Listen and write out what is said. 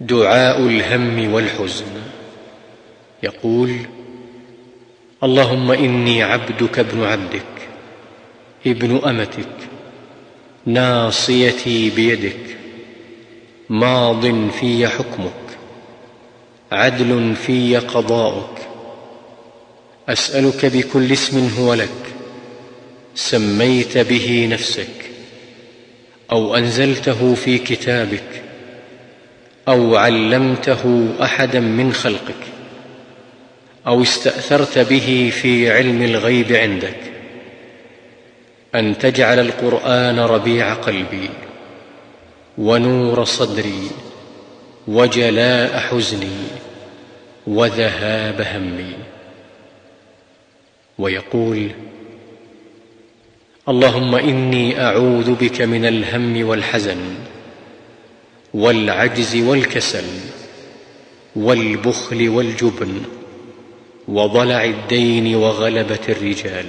دعاء الهم والحزن. يقول اللهم إني عبدك ابن عبدك ابن أمتك ناصيتي بيدك ماض في حكمك عدل في قضاؤك. أسألك بكل اسم هو لك سميت به نفسك أو أنزلته في كتابك. أو علمته أحدا من خلقك أو استأثرت به في علم الغيب عندك أن تجعل القرآن ربيع قلبي ونور صدري وجلاء حزني وذهاب همي. ويقول اللهم إني أعوذ بك من الهم والحزن والعجز والكسل والبخل والجبن وضلع الدين وغلبة الرجال